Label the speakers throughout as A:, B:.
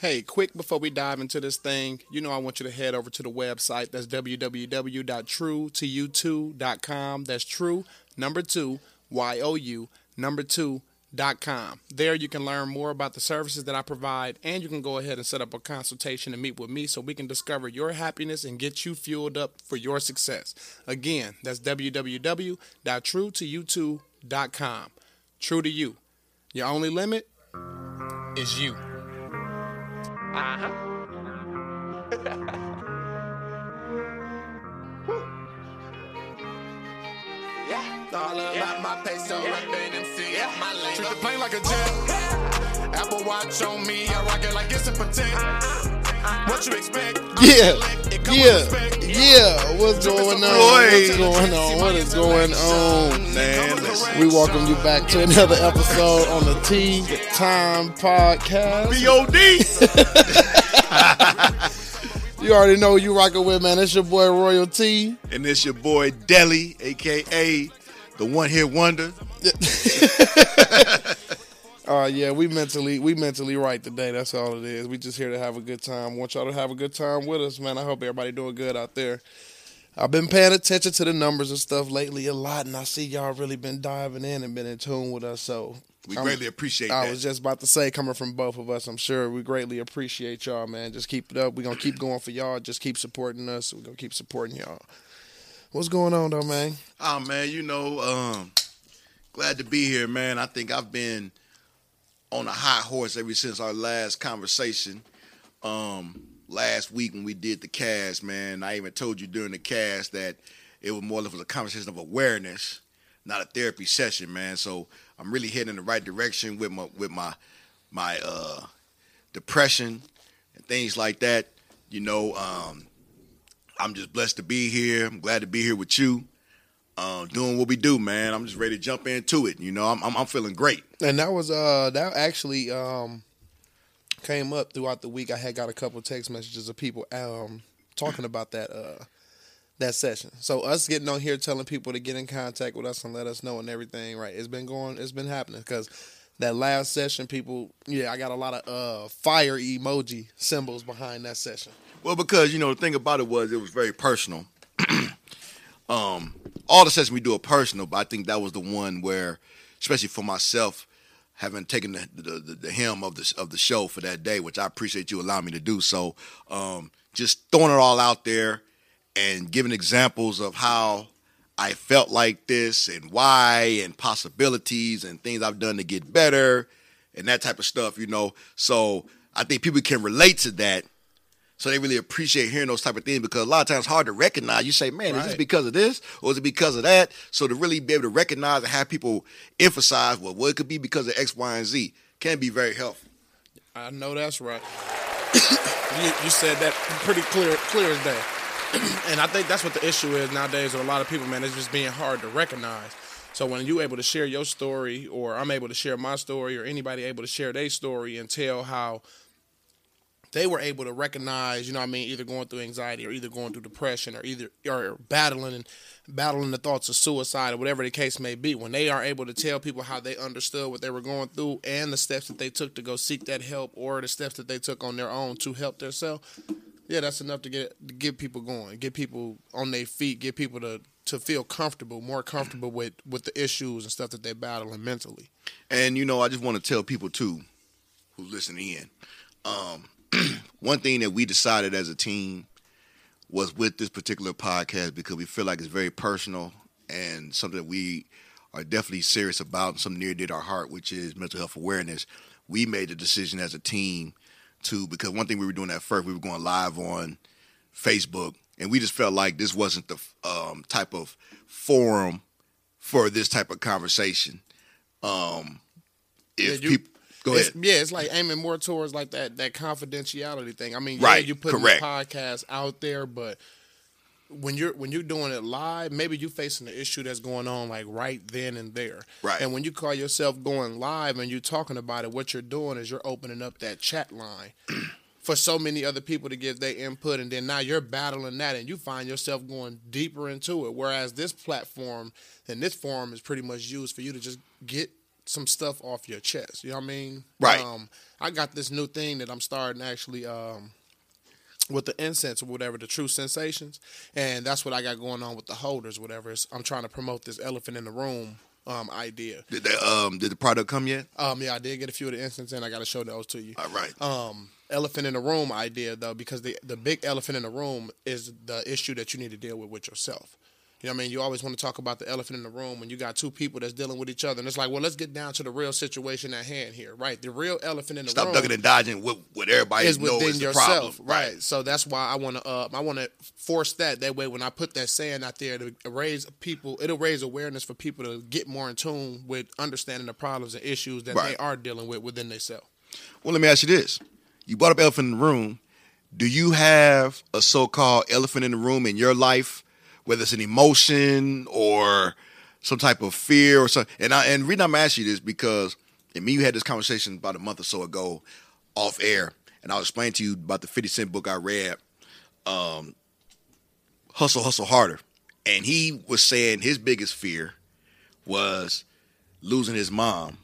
A: Hey, quick before we dive into this thing, you know I want you to head over to the website. That's www.true2you2.com. That's true, number two, Y O U, number two, dot com. There you can learn more about the services that I provide, and you can go ahead and set up a consultation and meet with me so we can discover your happiness and get you fueled up for your success. Again, that's www.true2you2.com. True to you. Your only limit is you.
B: Uh-huh. yeah. All about yeah. my peso, yeah. rapping MC, yeah. my lingo.
C: Treat the plane like a jet. Apple Watch on me, I rock it like it's a pretend. What you expect?
A: Yeah, yeah, yeah. What's going on? What's going on? What is going on, man? We welcome you back to another episode on the Tea Time Podcast.
C: BOD.
A: you already know you rocking with, man. It's your boy Royal T.
C: And it's your boy Deli, aka the one hit wonder.
A: Uh, yeah, we mentally we mentally right today. That's all it is. We just here to have a good time. Want y'all to have a good time with us, man. I hope everybody doing good out there. I've been paying attention to the numbers and stuff lately a lot, and I see y'all really been diving in and been in tune with us. So
C: we I'm, greatly appreciate. That.
A: I
C: that.
A: was just about to say, coming from both of us, I'm sure we greatly appreciate y'all, man. Just keep it up. We're gonna keep going for y'all. Just keep supporting us. We're gonna keep supporting y'all. What's going on though, man?
C: Oh man, you know, um, glad to be here, man. I think I've been on a high horse ever since our last conversation. Um, last week when we did the cast, man, I even told you during the cast that it was more of a conversation of awareness, not a therapy session, man. So I'm really heading in the right direction with my with my my uh, depression and things like that. You know, um, I'm just blessed to be here. I'm glad to be here with you uh, doing what we do, man. I'm just ready to jump into it. You know, I'm, I'm, I'm feeling great.
A: And that was uh that actually um came up throughout the week. I had got a couple text messages of people um talking about that uh that session. So us getting on here telling people to get in contact with us and let us know and everything, right? It's been going, it's been happening because that last session, people, yeah, I got a lot of uh fire emoji symbols behind that session.
C: Well, because you know the thing about it was it was very personal. um, all the sessions we do are personal, but I think that was the one where, especially for myself, having taken the the, the, the of the of the show for that day, which I appreciate you allowing me to do. So, um, just throwing it all out there and giving examples of how I felt like this and why and possibilities and things I've done to get better and that type of stuff, you know. So I think people can relate to that so they really appreciate hearing those type of things because a lot of times it's hard to recognize. You say, man, right. is this because of this or is it because of that? So to really be able to recognize and have people emphasize, well, well, it could be because of X, Y, and Z can be very helpful.
A: I know that's right. you, you, said that pretty clear, clear as day. and I think that's what the issue is nowadays with a lot of people, man. It's just being hard to recognize. So when you're able to share your story, or I'm able to share my story, or anybody able to share their story and tell how they were able to recognize, you know I mean, either going through anxiety or either going through depression or either or battling and battling the thoughts of suicide or whatever the case may be. When they are able to tell people how they understood what they were going through and the steps that they took to go seek that help or the steps that they took on their own to help themselves, yeah, that's enough to get to get people going, get people on their feet, get people to to feel comfortable, more comfortable with with the issues and stuff that they're battling mentally.
C: And you know, I just want to tell people too, who's listening in, um, one thing that we decided as a team was with this particular podcast because we feel like it's very personal and something that we are definitely serious about, and something near to our heart, which is mental health awareness. We made the decision as a team to because one thing we were doing at first, we were going live on Facebook, and we just felt like this wasn't the um, type of forum for this type of conversation. Um, if yeah, you, people Go
A: it's,
C: ahead.
A: Yeah, it's like aiming more towards like that that confidentiality thing. I mean,
C: right,
A: yeah, you put the podcast out there, but when you're when you're doing it live, maybe you're facing the issue that's going on like right then and there.
C: Right.
A: And when you call yourself going live and you're talking about it, what you're doing is you're opening up that chat line. for so many other people to give their input and then now you're battling that and you find yourself going deeper into it whereas this platform and this forum is pretty much used for you to just get some stuff off your chest. You know what I mean?
C: Right.
A: Um, I got this new thing that I'm starting actually um, with the incense or whatever, the true sensations, and that's what I got going on with the holders, whatever. It's, I'm trying to promote this elephant in the room um, idea.
C: Did the um did the product come yet?
A: Um, yeah, I did get a few of the incense in. I got to show those to you.
C: All right.
A: Um, elephant in the room idea though, because the the big elephant in the room is the issue that you need to deal with with yourself. You know what I mean? You always want to talk about the elephant in the room when you got two people that's dealing with each other. And it's like, well, let's get down to the real situation at hand here, right? The real elephant in the
C: Stop
A: room Stop
C: ducking and dodging what what everybody
A: is
C: knows
A: within
C: is the
A: yourself,
C: problem.
A: right? So that's why I want to, uh, I want to force that. That way, when I put that saying out there to raise people, it'll raise awareness for people to get more in tune with understanding the problems and issues that
C: Right.
A: they are dealing with within themselves.
C: Well, let me ask you this: You brought up elephant in the room. Do you have a so-called elephant in the room in your life, whether it's an emotion or some type of fear or something? And I, and reason I'm asking you this because, and me, you had this conversation about a month or so ago, off air, and I'll explain to you about the 50 Cent book I read, um, Hustle, Hustle Harder, and he was saying his biggest fear was losing his mom,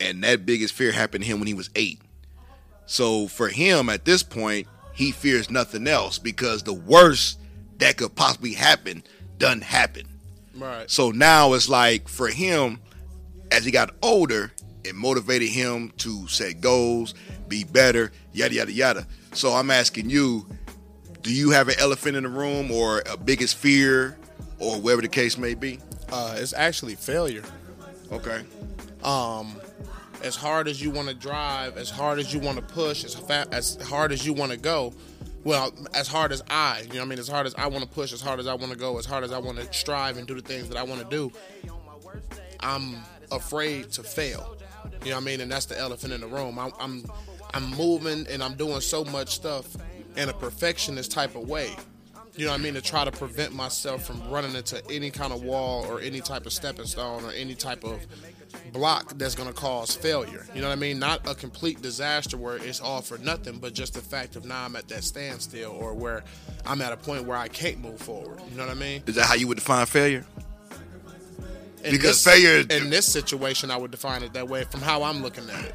C: and that biggest fear happened to him when he was eight. So for him at this point, he fears nothing else because the worst that could possibly happen done happen.
A: Right.
C: So now it's like for him, as he got older, it motivated him to set goals, be better, yada yada yada. So I'm asking you, do you have an elephant in the room or a biggest fear or whatever the case may be?
A: Uh, it's actually failure.
C: Okay.
A: um, as hard as you want to drive, as hard as you want to push, as fa- as hard as you want to go. Well, as hard as I, you know, what I mean, as hard as I want to push, as hard as I want to go, as hard as I want to strive and do the things that I want to do, I'm afraid to fail. You know what I mean? And that's the elephant in the room. I'm, I'm, I'm moving and I'm doing so much stuff in a perfectionist type of way. You know what I mean? To try to prevent myself from running into any kind of wall or any type of stepping stone or any type of block that's going to cause failure. You know what I mean? Not a complete disaster where it's all for nothing, but just the fact of now I'm at that standstill or where I'm at a point where I can't move forward. You know what I mean?
C: Is that how you would define failure?
A: In
C: Because
A: this,
C: failure-
A: in this situation, I would define it that way from how I'm looking at it.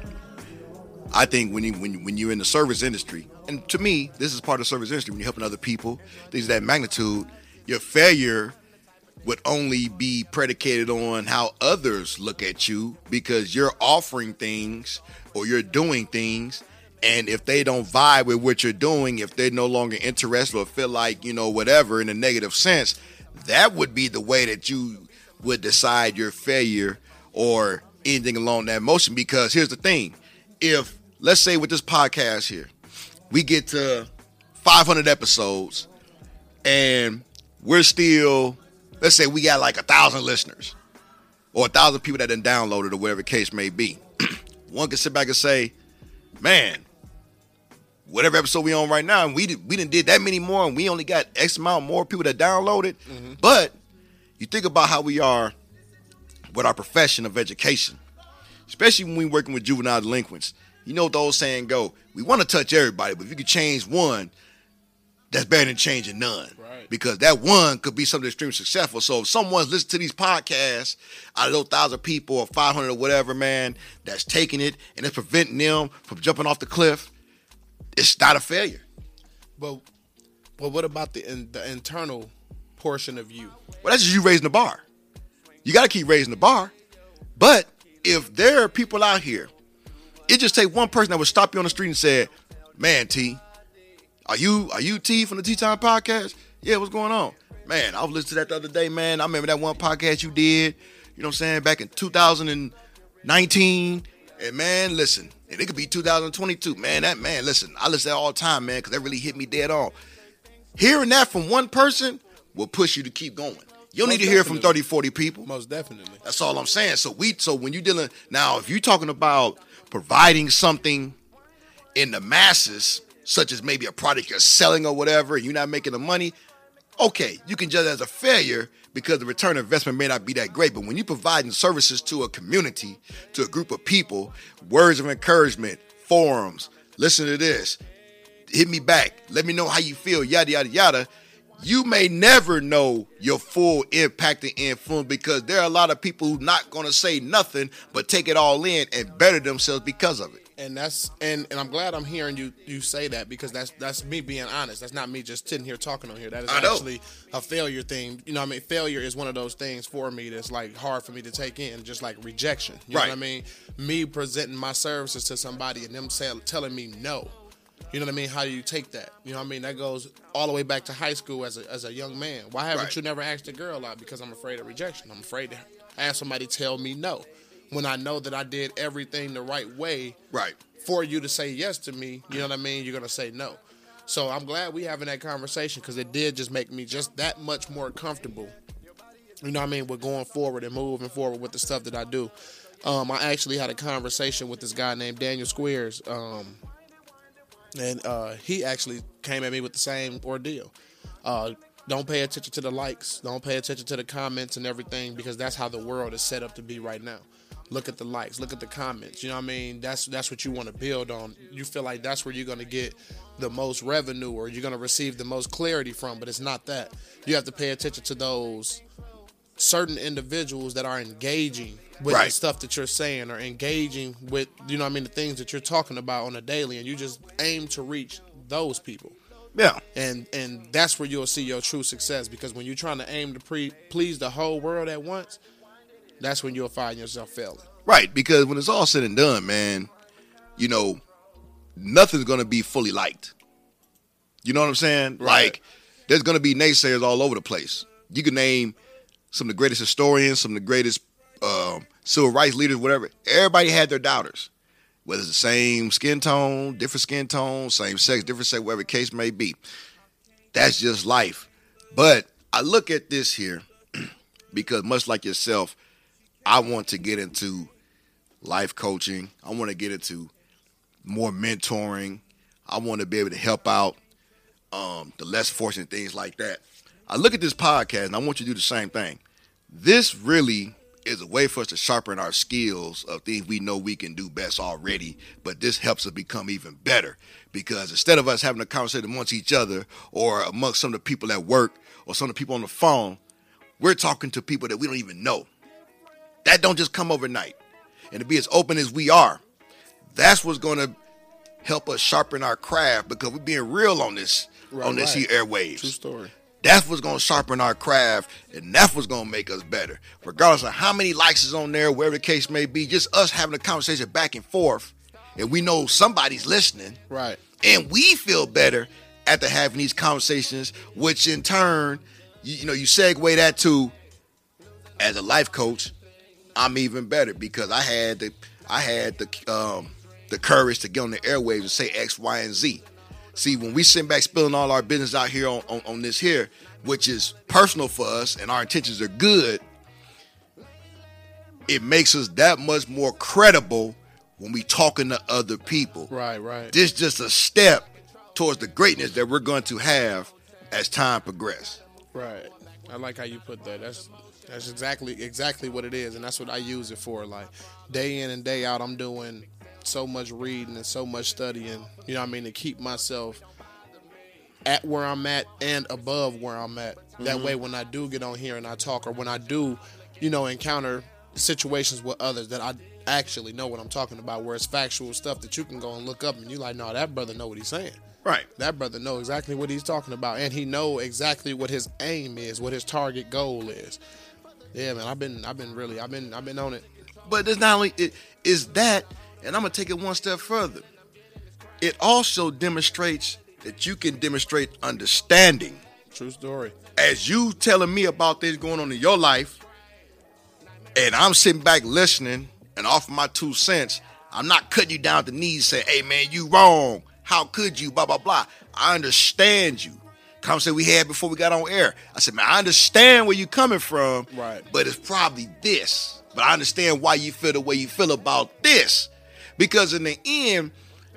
C: I think when you when when you're in the service industry, and to me, this is part of the service industry. When you're helping other people, things of that magnitude, your failure would only be predicated on how others look at you because you're offering things or you're doing things, and if they don't vibe with what you're doing, if they're no longer interested or feel like you know whatever in a negative sense, that would be the way that you would decide your failure or anything along that motion. Because here's the thing if let's say with this podcast here, we get to 500 episodes and we're still, let's say we got like a thousand listeners or a thousand people that done downloaded or whatever the case may be. One can sit back and say, man, whatever episode we on right now, and we did, we didn't did that many more and we only got X amount more people that downloaded. Mm-hmm. But you think about how we are with our profession of education especially when we're working with juvenile delinquents. You know what the old saying go, we want to touch everybody, but if you could change one, that's better than changing none.
A: Right.
C: Because that one could be something extremely successful. So if someone's listening to these podcasts, out of those thousand people or 500 or whatever, man, that's taking it and it's preventing them from jumping off the cliff, it's not a failure.
A: But, but what about the in, the internal portion of you?
C: Well, that's just you raising the bar. You got to keep raising the bar. But if there are people out here, it just take one person that would stop you on the street and say, "Man, T, are you are you T from the T Time Podcast? Yeah, what's going on, man? I was listening to that the other day, man. I remember that one podcast you did. You know what I'm saying? Back in 2019, and man, listen, and it could be 2022, man. That man, listen, I listen to that all the time, man, because that really hit me dead on. Hearing that from one person will push you to keep going. You don't
A: Most
C: need to hear from 30, 40 people.
A: Most definitely.
C: That's all I'm saying. So we so when you're dealing now, if you're talking about providing something in the masses, such as maybe a product you're selling or whatever, and you're not making the money, okay, you can judge it as a failure because the return investment may not be that great. But when you're providing services to a community, to a group of people, words of encouragement, forums, listen to this, hit me back, let me know how you feel, yada yada yada. you may never know your full impact and influence because there are a lot of people who not going to say nothing but take it all in and better themselves because of it.
A: And that's and and I'm glad I'm hearing you you say that because that's that's me being honest. That's not me just sitting here talking on here. That is
C: know.
A: actually a failure thing. You know, what I mean, failure is one of those things for me that's like hard for me to take in, just like rejection. You know
C: Right.
A: what I mean? Me presenting my services to somebody and them say, telling me no. You know what I mean? How do you take that? You know what I mean? That goes all the way back to high school as a, as a young man. Why haven't
C: Right.
A: you never asked a girl out? Because I'm afraid of rejection. I'm afraid to have somebody tell me no. When I know that I did everything the right way,
C: Right.
A: for you to say yes to me, you know what I mean? You're gonna say no. So I'm glad we having that conversation because it did just make me just that much more comfortable. You know what I mean? With going forward and moving forward with the stuff that I do. Um, I actually had a conversation with this guy named Daniel Squares, um, and uh, he actually came at me with the same ordeal. Uh, don't pay attention to the likes. Don't pay attention to the comments and everything because that's how the world is set up to be right now. Look at the likes. Look at the comments. You know what I mean? That's that's what you want to build on. You feel like that's where you're going to get the most revenue or you're going to receive the most clarity from, but it's not that. You have to pay attention to those certain individuals that are engaging with the stuff that you're saying or engaging with you know what I mean the things that you're talking about on a daily and you just aim to reach those people
C: Yeah.
A: and and that's where you'll see your true success because when you're trying to aim to pre- please the whole world at once that's when you'll find yourself failing
C: Right, because when it's all said and done, man, you know, nothing's gonna be fully liked. You know what I'm saying?
A: Right.
C: Like, there's gonna be naysayers all over the place. You can name some of the greatest historians, some of the greatest um, civil rights leaders, whatever. Everybody had their doubters. Whether it's the same skin tone, different skin tone, same sex, different sex, whatever the case may be. That's just life. But I look at this here because much like yourself, I want to get into life coaching. I want to get into more mentoring. I want to be able to help out um, the less fortunate things like that. I look at this podcast and I want you to do the same thing. This really is a way for us to sharpen our skills of things we know we can do best already, but this helps us become even better because instead of us having a conversation amongst each other or amongst some of the people at work or some of the people on the phone, we're talking to people that we don't even know. That don't just come overnight. And to be as open as we are, that's what's going to help us sharpen our craft because we're being real on this
A: Right,
C: on this
A: right.
C: here airwaves.
A: true story
C: That's what's gonna sharpen our craft, and that's what's gonna make us better. Regardless of how many likes is on there, wherever the case may be, just us having a conversation back and forth, and we know somebody's listening,
A: right
C: and we feel better after having these conversations, which in turn, you, you know, you segue that to as a life coach, I'm even better because I had the I had the um the courage to get on the airwaves and say X, Y, and Z. See, when we sit back spilling all our business out here on, on, on this here, which is personal for us and our intentions are good, it makes us that much more credible when we talking to other people
A: right right
C: this just a step towards the greatness that we're going to have as time progresses.
A: Right. I like how you put that. That's that's exactly exactly what it is, and that's what I use it for. Like day in and day out, I'm doing so much reading and so much studying. You know what I mean to keep myself at where I'm at and above where I'm at. That mm-hmm. way, when I do get on here and I talk, or when I do, you know, encounter situations with others, that I actually know what I'm talking about. Where it's factual stuff that you can go and look up, and you like, no, that brother know what he's saying
C: Right.
A: that brother know exactly what he's talking about and he know exactly what his aim is what his target goal is yeah man i've been i've been really i've been i've been on it
C: But it's not only it is that, and I'm gonna take it one step further. It also demonstrates that you can demonstrate understanding.
A: true story
C: As you telling me about things going on in your life, and I'm sitting back listening and offering my two cents, I'm not cutting you down at the knees saying, hey man, you wrong. How could you? Blah blah blah. I understand you. Conversation we had before we got on air. I said, man, I understand where you're coming from.
A: Right.
C: But it's probably this. But I understand why you feel the way you feel about this. Because in the end,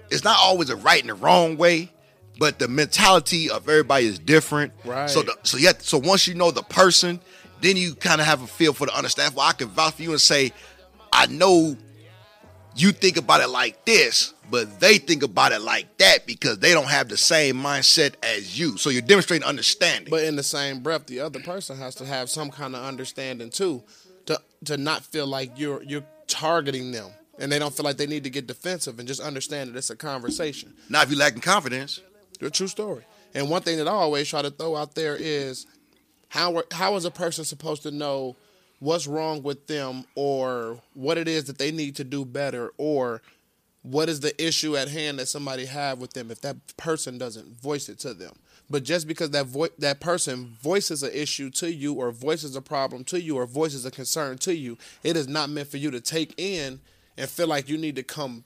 C: it's not always a right and a wrong way, but the mentality of everybody is different.
A: Right.
C: So the, so yeah, so once you know the person, then you kind of have a feel for the understand. Well, I can vouch for you and say, I know you think about it like this, but they think about it like that because they don't have the same mindset as you. So you're demonstrating understanding.
A: But in the same breath, the other person has to have some kind of understanding too, to to not feel like you're you're targeting them, and they don't feel like they need to get defensive, and just understand that it's a conversation.
C: now, if you're lacking confidence,
A: The true story. And one thing that I always try to throw out there is how how is a person supposed to know what's wrong with them or what it is that they need to do better or what is the issue at hand that somebody have with them if that person doesn't voice it to them. But just because that vo- that person voices an issue to you or voices a problem to you or voices a concern to you, it is not meant for you to take in and feel like you need to come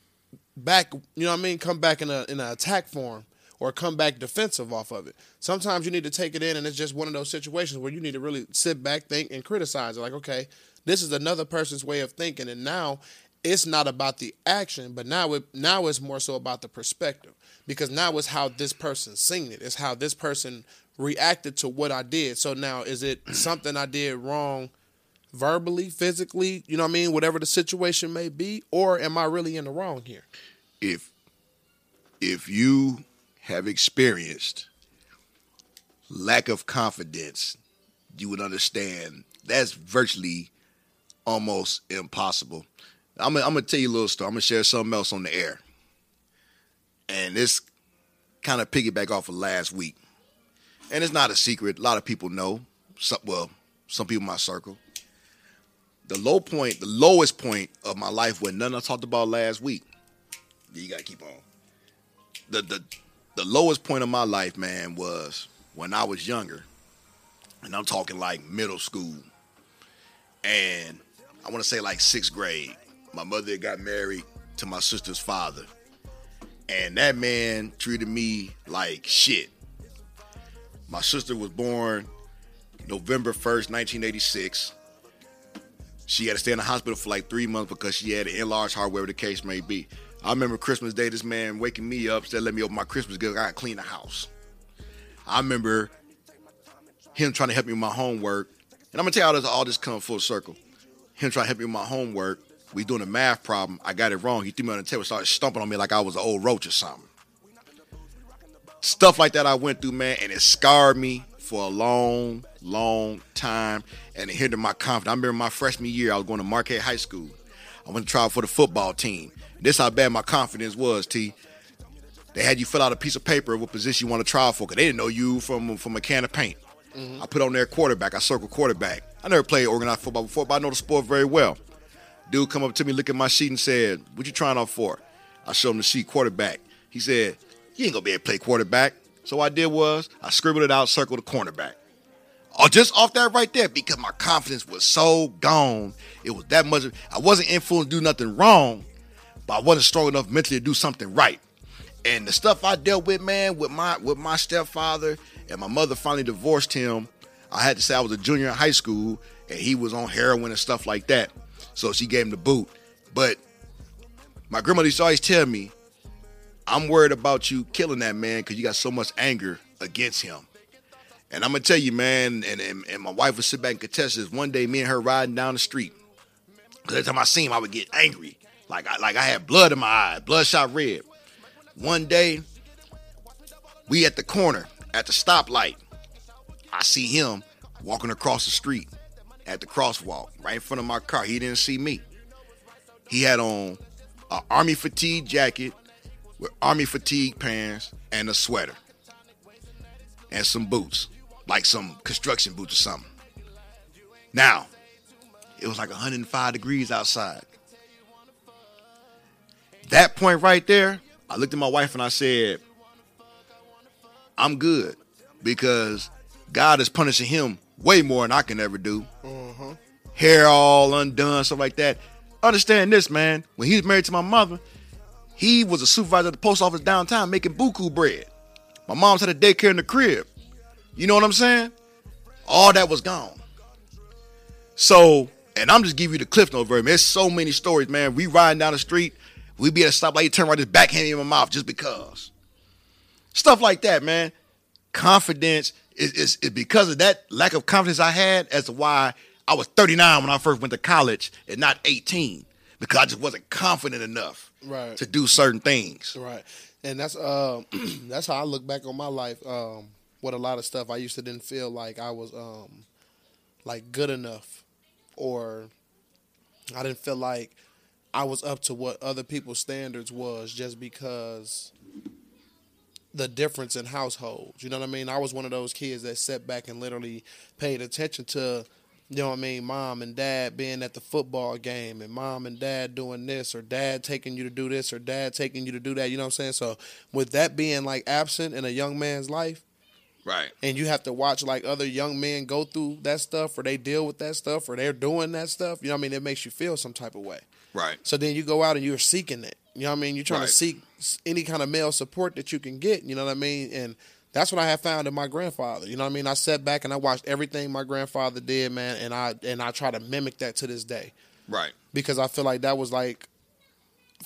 A: back, you know what I mean, come back in a in an attack form or come back defensive off of it. Sometimes you need to take it in and it's just one of those situations where you need to really sit back, think and criticize it like, okay, this is another person's way of thinking and now it's not about the action, but now it now it's more so about the perspective. Because now it's how this person seen it. It's how this person reacted to what I did. So now is it something I did wrong verbally, physically, you know what I mean, whatever the situation may be, or am I really in the wrong here?
C: if if you have experienced lack of confidence, you would understand that's virtually almost impossible. I'm gonna, tell you a little story. I'm gonna share something else on the air, and this kind of piggyback off of last week. And it's not a secret. A lot of people know. Some, well, some people in my circle. The low point, the lowest point of my life, when none I talked about last week. You gotta keep on. The the the lowest point of my life, man, was when I was younger, and I'm talking like middle school, and I want to say like sixth grade. My mother got married to my sister's father, and that man treated me like shit. My sister was born November 1st, 1986. She had to stay in the hospital for like three months because she had an enlarged heart, whatever the case may be. I remember Christmas Day, this man waking me up, said, let me open my Christmas gift. I gotta clean the house. I remember him trying to help me with my homework. And I'm gonna tell you how this all this come full circle. Him trying to help me with my homework. We doing a math problem. I got it wrong. He threw me on the table, started stomping on me like I was an old roach or something. Stuff like that I went through, man, and it scarred me for a long, long time, and it hindered my confidence. I remember my freshman year, I was going to Marquette High School. I went to try for the football team. This how bad my confidence was, T. They had you fill out a piece of paper of what position you want to try for, because they didn't know you from from a can of paint. Mm-hmm. I put on there quarterback. I circled quarterback. I never played organized football before, but I know the sport very well. Dude come up to me, look at my sheet, and said, "What you trying out for?" I showed him the sheet, quarterback. He said, "You ain't gonna be able to play quarterback." So what I did was I scribbled it out, circled the cornerback. Oh, just off that right there, because my confidence was so gone. It was that much. I wasn't influenced to do nothing wrong, but I wasn't strong enough mentally to do something right. And the stuff I dealt with, man, with my with my stepfather and my mother finally divorced him. I had to say I was a junior in high school and he was on heroin and stuff like that. So she gave him the boot. But my grandmother used to always tell me, I'm worried about you killing that man because you got so much anger against him. And I'm gonna tell you, man, and, and, and my wife would sit back and contest this. One day, me and her riding down the street. 'Cause every time I seen him, I would get angry. Like I like I had blood in my eye, bloodshot red. One day, we at the corner at the stoplight. I see him walking across the street at the crosswalk, right in front of my car. He didn't see me. He had on an army fatigue jacket with army fatigue pants and a sweater and some boots, like some construction boots or something. Now, it was like 105 degrees outside. That point right there, I looked at my wife and I said, I'm good because God is punishing him way more than I can ever do. Hair all undone, stuff like that. Understand this, man. When he was married to my mother, he was a supervisor at the post office downtown making buku bread. My mom's had a daycare in the crib. You know what I'm saying? All that was gone. So, and I'm just giving you the cliff note version. There's so many stories, man. We riding down the street, we be at a stoplight, turn right, just backhand me in my mouth just because. Stuff like that, man. Confidence is, is because of that lack of confidence I had as to why I was 39 when I first went to college and not 18. because I just wasn't confident enough
A: Right.
C: to do certain things.
A: Right, and that's uh, that's how I look back on my life. Um, with a lot of stuff, I used to didn't feel like I was um, like good enough, or I didn't feel like I was up to what other people's standards was just because the difference in households. You know what I mean? I was one of those kids that sat back and literally paid attention to, you know what I mean, mom and dad being at the football game and mom and dad doing this or dad taking you to do this or dad taking you to do that. You know what I'm saying? So with that being like absent in a young man's life,
C: Right.
A: and you have to watch like other young men go through that stuff or they deal with that stuff or they're doing that stuff, you know what I mean? It makes you feel some type of way.
C: Right.
A: So then you go out and you're seeking it. You know what I mean? You're trying
C: Right.
A: to seek any kind of male support that you can get. You know what I mean? And that's what I have found in my grandfather. You know what I mean? I sat back and I watched everything my grandfather did, man, and I and I try to mimic that to this day
C: Right.
A: because I feel like that was like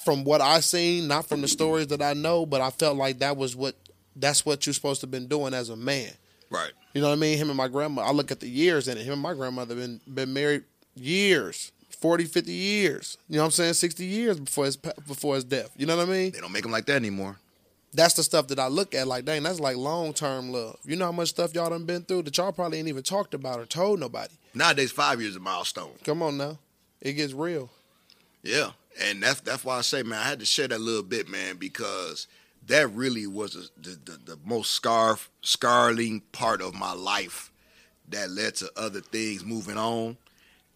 A: from what I seen, not from the stories that I know, but I felt like that was what that's what you're supposed to have been doing as a man.
C: Right.
A: You know what I mean? Him and my grandma. I look at the years in it. Him and my grandmother been been married years, 40, 50 years. You know what I'm saying? 60 years before his before his death. You know what I mean?
C: They don't make them like that anymore.
A: That's the stuff that I look at like, dang, that's like long term love. You know how much stuff y'all done been through that y'all probably ain't even talked about or told nobody.
C: Nowadays, five years is a milestone.
A: Come on now. It gets real.
C: Yeah, and that's that's why I say, man, I had to share that little bit, man, because that really was the the, the, the most scar scarring part of my life that led to other things moving on,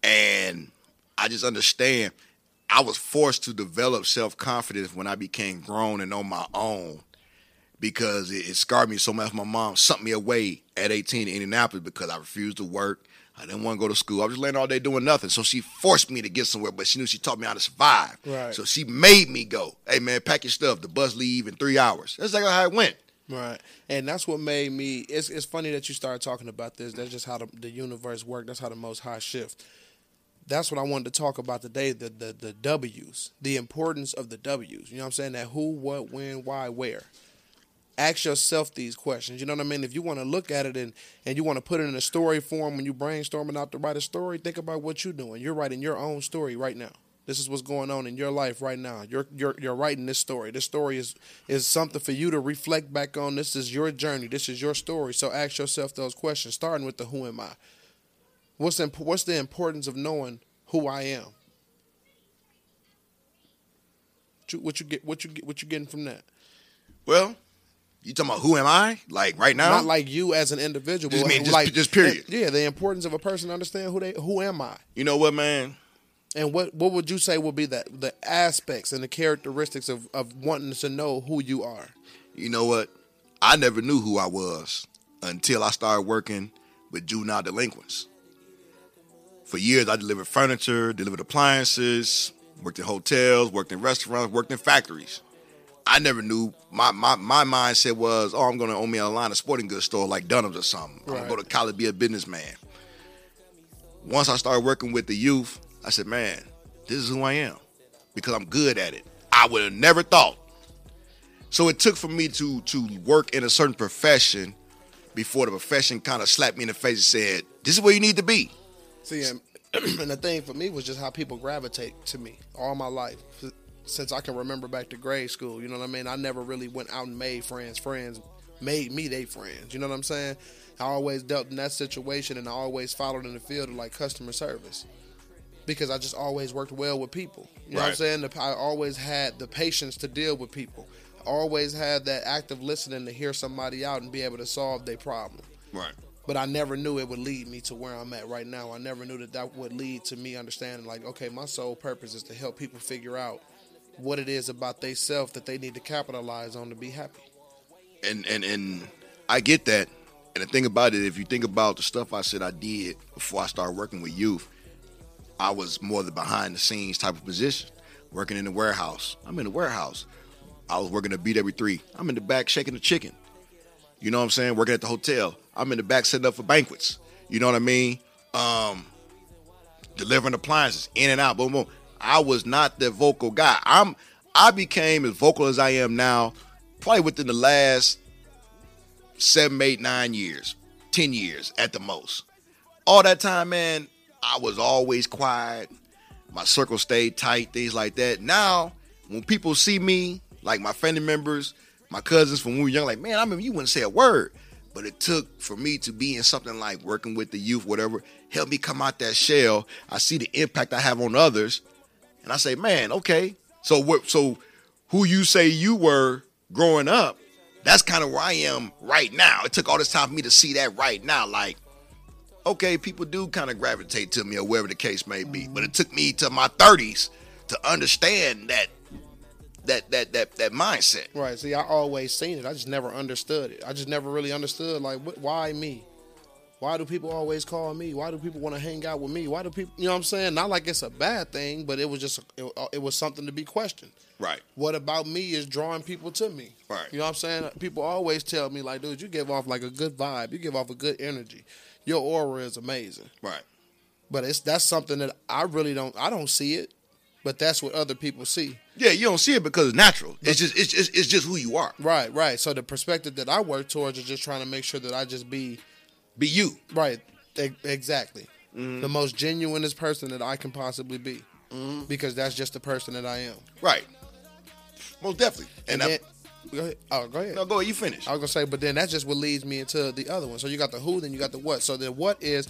C: and I just understand. I was forced to develop self confidence when I became grown and on my own because it, it scarred me so much. My mom sent me away at 18 in Indianapolis because I refused to work. I didn't want to go to school. I was just laying all day doing nothing. So she forced me to get somewhere, but she knew she taught me how to survive.
A: Right.
C: So she made me go. Hey man, pack your stuff. The bus leave in three hours. That's exactly how it went.
A: Right. And that's what made me it's it's funny that you started talking about this. That's just how the, the universe works. That's how the most high shift. That's what I wanted to talk about today, the, the the W's. The importance of the W's. You know what I'm saying? That who, what, when, why, where. Ask yourself these questions. You know what I mean? If you want to look at it and, and you want to put it in a story form when you brainstorming out to write a story, think about what you're doing. You're writing your own story right now. This is what's going on in your life right now. You're you're you're writing this story. This story is is something for you to reflect back on. This is your journey. This is your story. So ask yourself those questions, starting with the who am I? What's the, imp- what's the importance of knowing who I am? What you, what you get? What you get? What you getting from that?
C: Well, you talking about who am I? Like right now?
A: Not like you as an individual.
C: Just mean- uh, just-
A: like
C: just period.
A: Yeah, the importance of a person to understand who they who am I,
C: you know what, man?
A: and what what would you say would be that the aspects and the characteristics of of wanting to know who you are.
C: You know what? I never knew who I was until I started working with juvenile delinquents. For years, I delivered furniture, delivered appliances, worked in hotels, worked in restaurants, worked in factories. I never knew. My my, my mindset was, oh, I'm going to own me a line of sporting goods store like Dunham's or something. I'm gonna go to college, be a businessman. Once I started working with the youth, I said, man, this is who I am because I'm good at it. I would have never thought. So it took for me to to work in a certain profession before the profession kind of slapped me in the face and said, "This is where you need to be."
A: See, and, and the thing for me was just how people gravitate to me all my life. Since I can remember back to grade school, you know what I mean? I never really went out and made friends. Friends made me they friends. You know what I'm saying? I always dealt in that situation and I always followed in the field of like customer service. Because I just always worked well with people. You know what I'm saying? The- I always had the patience to deal with people. I always had that active listening to hear somebody out and be able to solve their problem
C: Right.
A: But I never knew it would lead me to where I'm at right now. I never knew that that would lead to me understanding, like, okay, my sole purpose is to help people figure out what it is about they self that they need to capitalize on to be happy.
C: And and and I get that. And the thing about it, if you think about the stuff I said I did before I started working with youth, I was more the behind the scenes type of position. Working in the warehouse. I'm in the warehouse. I was working a beat every three. I'm in the back shaking the chicken. You know what I'm saying? Working at the hotel. I'm in the back setting up for banquets. You know what I mean? Um, delivering appliances in and out. Boom, boom. I was not the vocal guy. I'm. I became as vocal as I am now, probably within the last seven, eight, nine years, ten years at the most. All that time, man, I was always quiet. My circle stayed tight, things like that. Now, when people see me, like my family members, my cousins from when we were young, like, man, I remember you wouldn't say a word. But it took for me to be in something like working with the youth, whatever, help me come out that shell. I see the impact I have on others, and I say, man, okay. So what? So who you say you were growing up? That's kind of where I am right now. It took all this time for me to see that right now. Like, okay, people do kind of gravitate to me or wherever the case may be. Mm-hmm. But it took me to my 30s to understand that that that that that mindset.
A: Right. See, I always seen it. I just never understood it. I just never really understood like wh- why me. Why do people always call me? Why do people want to hang out with me? Why do people, you know what I'm saying? Not like it's a bad thing, but it was just it, uh, it was something to be questioned.
C: Right.
A: What about me is drawing people to me?
C: Right.
A: You know what I'm saying? People always tell me like, dude, you give off like a good vibe. You give off a good energy. Your aura is amazing.
C: Right.
A: But it's that's something that I really don't I don't see it, but that's what other people see.
C: Yeah, you don't see it because it's natural. It's just it's just it's just who you are.
A: Right, right. So the perspective that I work towards is just trying to make sure that I just be
C: Be you.
A: right, e- exactly, mm-hmm. the most genuinest person that I can possibly be, mm-hmm. because that's just the person that I am.
C: Right. Most definitely. And,
A: And
C: I,
A: then, go ahead. Oh, go ahead.
C: no, go ahead. You finish.
A: I was gonna say, but then that's just what leads me into the other one. So you got the who, then you got the what. So then what is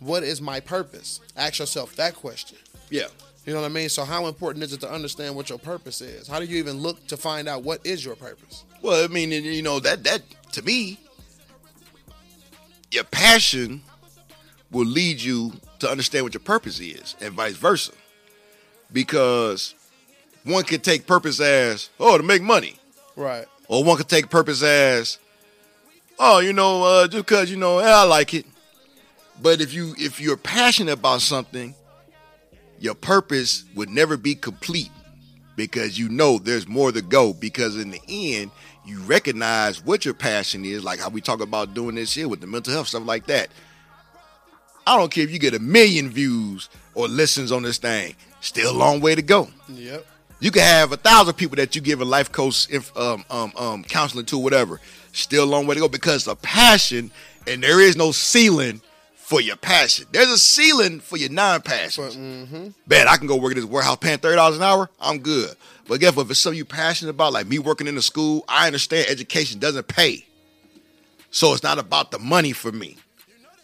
A: what is my purpose? Ask yourself that question.
C: Yeah.
A: You know what I mean? So how important is it to understand what your purpose is? How do you even look to find out what is your purpose?
C: Well, I mean, you know that that to me, your passion will lead you to understand what your purpose is, and vice versa. Because one could take purpose as oh to make money,
A: Right.
C: or one could take purpose as oh you know uh, just because you know I like it. But if you if you're passionate about something, your purpose would never be complete because you know there's more to go. Because in the end, you recognize what your passion is, like how we talk about doing this here with the mental health stuff like that. I don't care if you get a million views or listens on this thing, still a long way to go.
A: Yep.
C: You can have a thousand people that you give a life coach um, um, um, counseling to, whatever. Still a long way to go because the passion, and there is no ceiling for your passion. There's a ceiling for your non-passions.
A: mm-hmm.
C: Bet I can go work at this warehouse paying thirty dollars an hour. I'm good. But guess what? If it's something you're passionate about, like me working in the school, I understand education doesn't pay. So it's not about the money for me.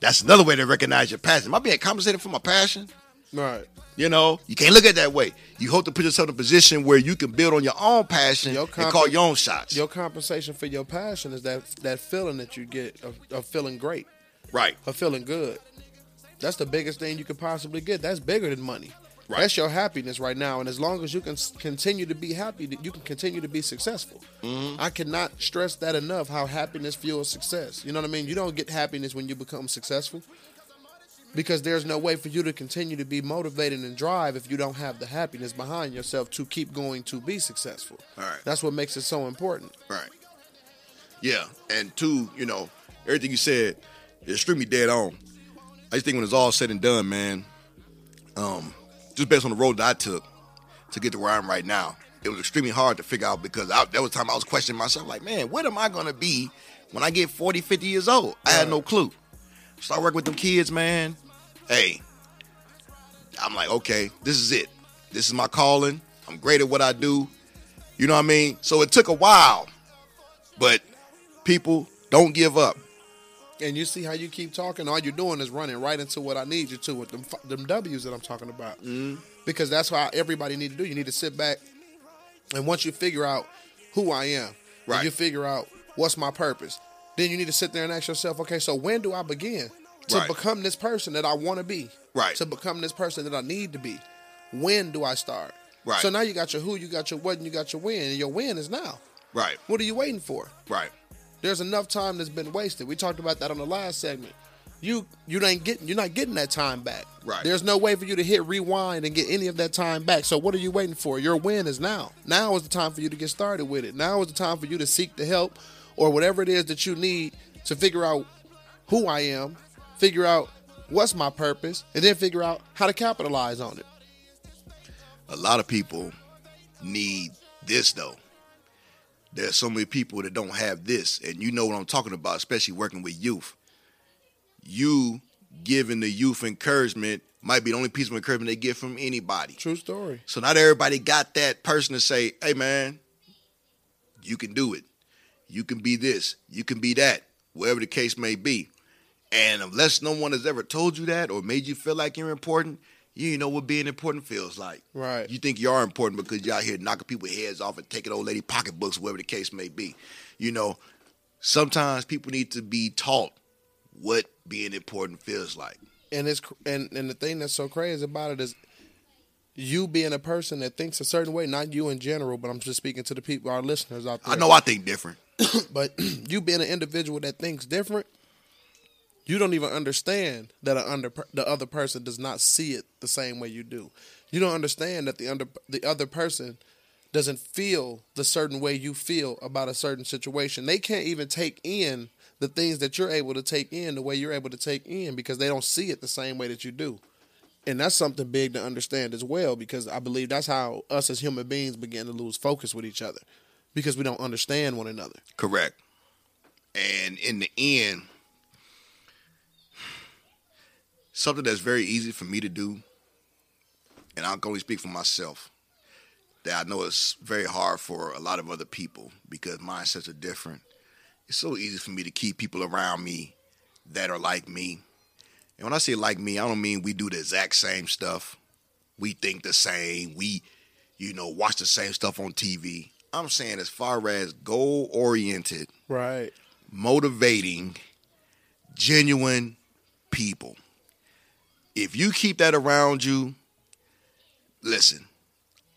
C: That's another way to recognize your passion. Am I being compensated for my passion?
A: Right.
C: You know, you can't look at it that way. You hope to put yourself in a position where you can build on your own passion
A: Your
C: and call your own shots.
A: Your compensation for your passion is that that feeling that you get of, of feeling great,
C: right.
A: of feeling good. That's the biggest thing you could possibly get. That's bigger than money.
C: Right.
A: That's your happiness right now, and as long as you can continue to be happy, that you can continue to be successful.
C: Mm-hmm.
A: I cannot stress that enough. How happiness fuels success. You know what I mean? You don't get happiness when you become successful, because there's no way for you to continue to be motivated and drive if you don't have the happiness behind yourself to keep going to be successful.
C: All right.
A: That's what makes it so important.
C: Right. Yeah. And two, you know, everything you said extremely dead on. I just think when it's all said and done, man, um, just based on the road that I took to get to where I am right now, it was extremely hard to figure out because I, that was time I was questioning myself, like, man, what am I going to be when I get 40, 50 years old? I had no clue. Start working with them kids, man. Hey, I'm like, okay, this is it. This is my calling. I'm great at what I do. You know what I mean? So it took a while, but people don't give up.
A: And you see how you keep talking. All you're doing is running right into what I need you to with them, them W's that I'm talking about.
C: Mm-hmm.
A: Because that's what everybody need to do. You need to sit back, and once you figure out who I am,
C: Right.
A: you figure out what's my purpose, then you need to sit there and ask yourself, okay, so when do I begin to
C: Right.
A: become this person that I want to be?
C: Right.
A: To become this person that I need to be. When do I start?
C: Right.
A: So now you got your who, you got your what, and you got your when, and your when is now.
C: Right,
A: What are you waiting for?
C: right,
A: There's enough time that's been wasted. We talked about that on the last segment. You you ain't getting you're not getting that time back.
C: Right.
A: There's no way for you to hit rewind and get any of that time back. So what are you waiting for? Your win is now. Now is the time for you to get started with it. Now is the time for you to seek the help or whatever it is that you need to figure out who I am, figure out what's my purpose, and then figure out how to capitalize on it.
C: a lot of people need this though. There's so many people that don't have this, and you know what I'm talking about, especially working with youth. You giving the youth encouragement might be the only piece of encouragement they get from anybody.
A: True story.
C: So not everybody got that person to say, "Hey, man, you can do it. You can be this. You can be that. Whatever the case may be." And unless no one has ever told you that or made you feel like you're important, you ain't know what being important feels like.
A: Right.
C: You think you are important because you're out here knocking people's heads off and taking old lady pocketbooks, whatever the case may be. You know, sometimes people need to be taught what being important feels like.
A: and it's and and the thing that's so crazy about it is you being a person that thinks a certain way, not you in general, but I'm just speaking to the people, our listeners out there.
C: I know I think different.
A: but you being an individual that thinks different, you don't even understand that under the other person does not see it the same way you do. You don't understand that the under the other person doesn't feel the certain way you feel about a certain situation. They can't even take in the things that you're able to take in the way you're able to take in because they don't see it the same way that you do. And that's something big to understand as well because I believe that's how us as human beings begin to lose focus with each other because we don't understand one another.
C: Correct. And in the end, something that's very easy for me to do, and I can only speak for myself, that I know it's very hard for a lot of other people because mindsets are different. It's so easy for me to keep people around me that are like me. And when I say like me, I don't mean we do the exact same stuff. We think the same. We, you know, watch the same stuff on TV. I'm saying as far as goal oriented,
A: Right.
C: motivating, genuine people. If you keep that around you, listen.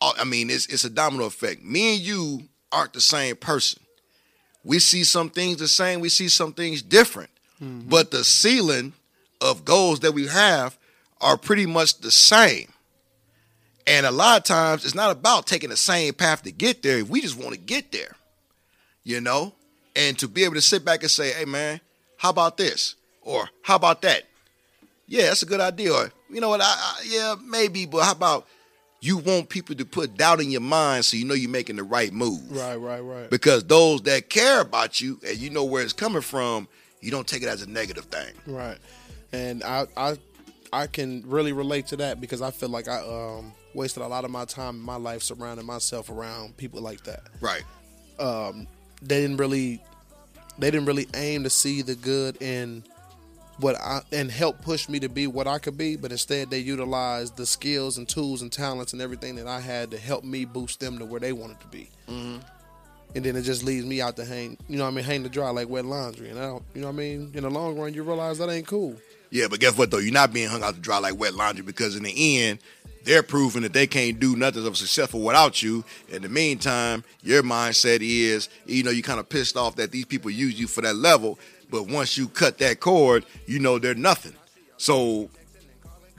C: I I mean, it's it's a domino effect. Me and you aren't the same person. We see some things the same. We see some things different. Mm-hmm. But the ceiling of goals that we have are pretty much the same. And a lot of times, it's not about taking the same path to get there. We just want to get there, you know? And to be able to sit back and say, hey, man, how about this? Or how about that? Yeah, that's a good idea. Or, you know what? I, I, yeah, maybe, but how about you want people to put doubt in your mind so you know you're making the right move?
A: Right, right, right.
C: Because those that care about you and you know where it's coming from, you don't take it as a negative thing.
A: Right. And I I I can really relate to that because I feel like I um wasted a lot of my time in my life surrounding myself around people like that.
C: Right.
A: They didn't really they didn't really aim to see the good in what I and help push me to be what I could be, but instead they utilized the skills and tools and talents and everything that I had to help me boost them to where they wanted to be. Mm-hmm. And then it just leaves me out to hang, you know what I mean, hang to dry like wet laundry. And I don't, you know what I mean? In the long run, you realize that ain't cool.
C: Yeah, but guess what though? You're not being hung out to dry like wet laundry because in the end, they're proving that they can't do nothing of successful without you. In the meantime, your mindset is, you know, you kind of pissed off that these people use you for that level, but once you cut that cord, you know they're nothing. So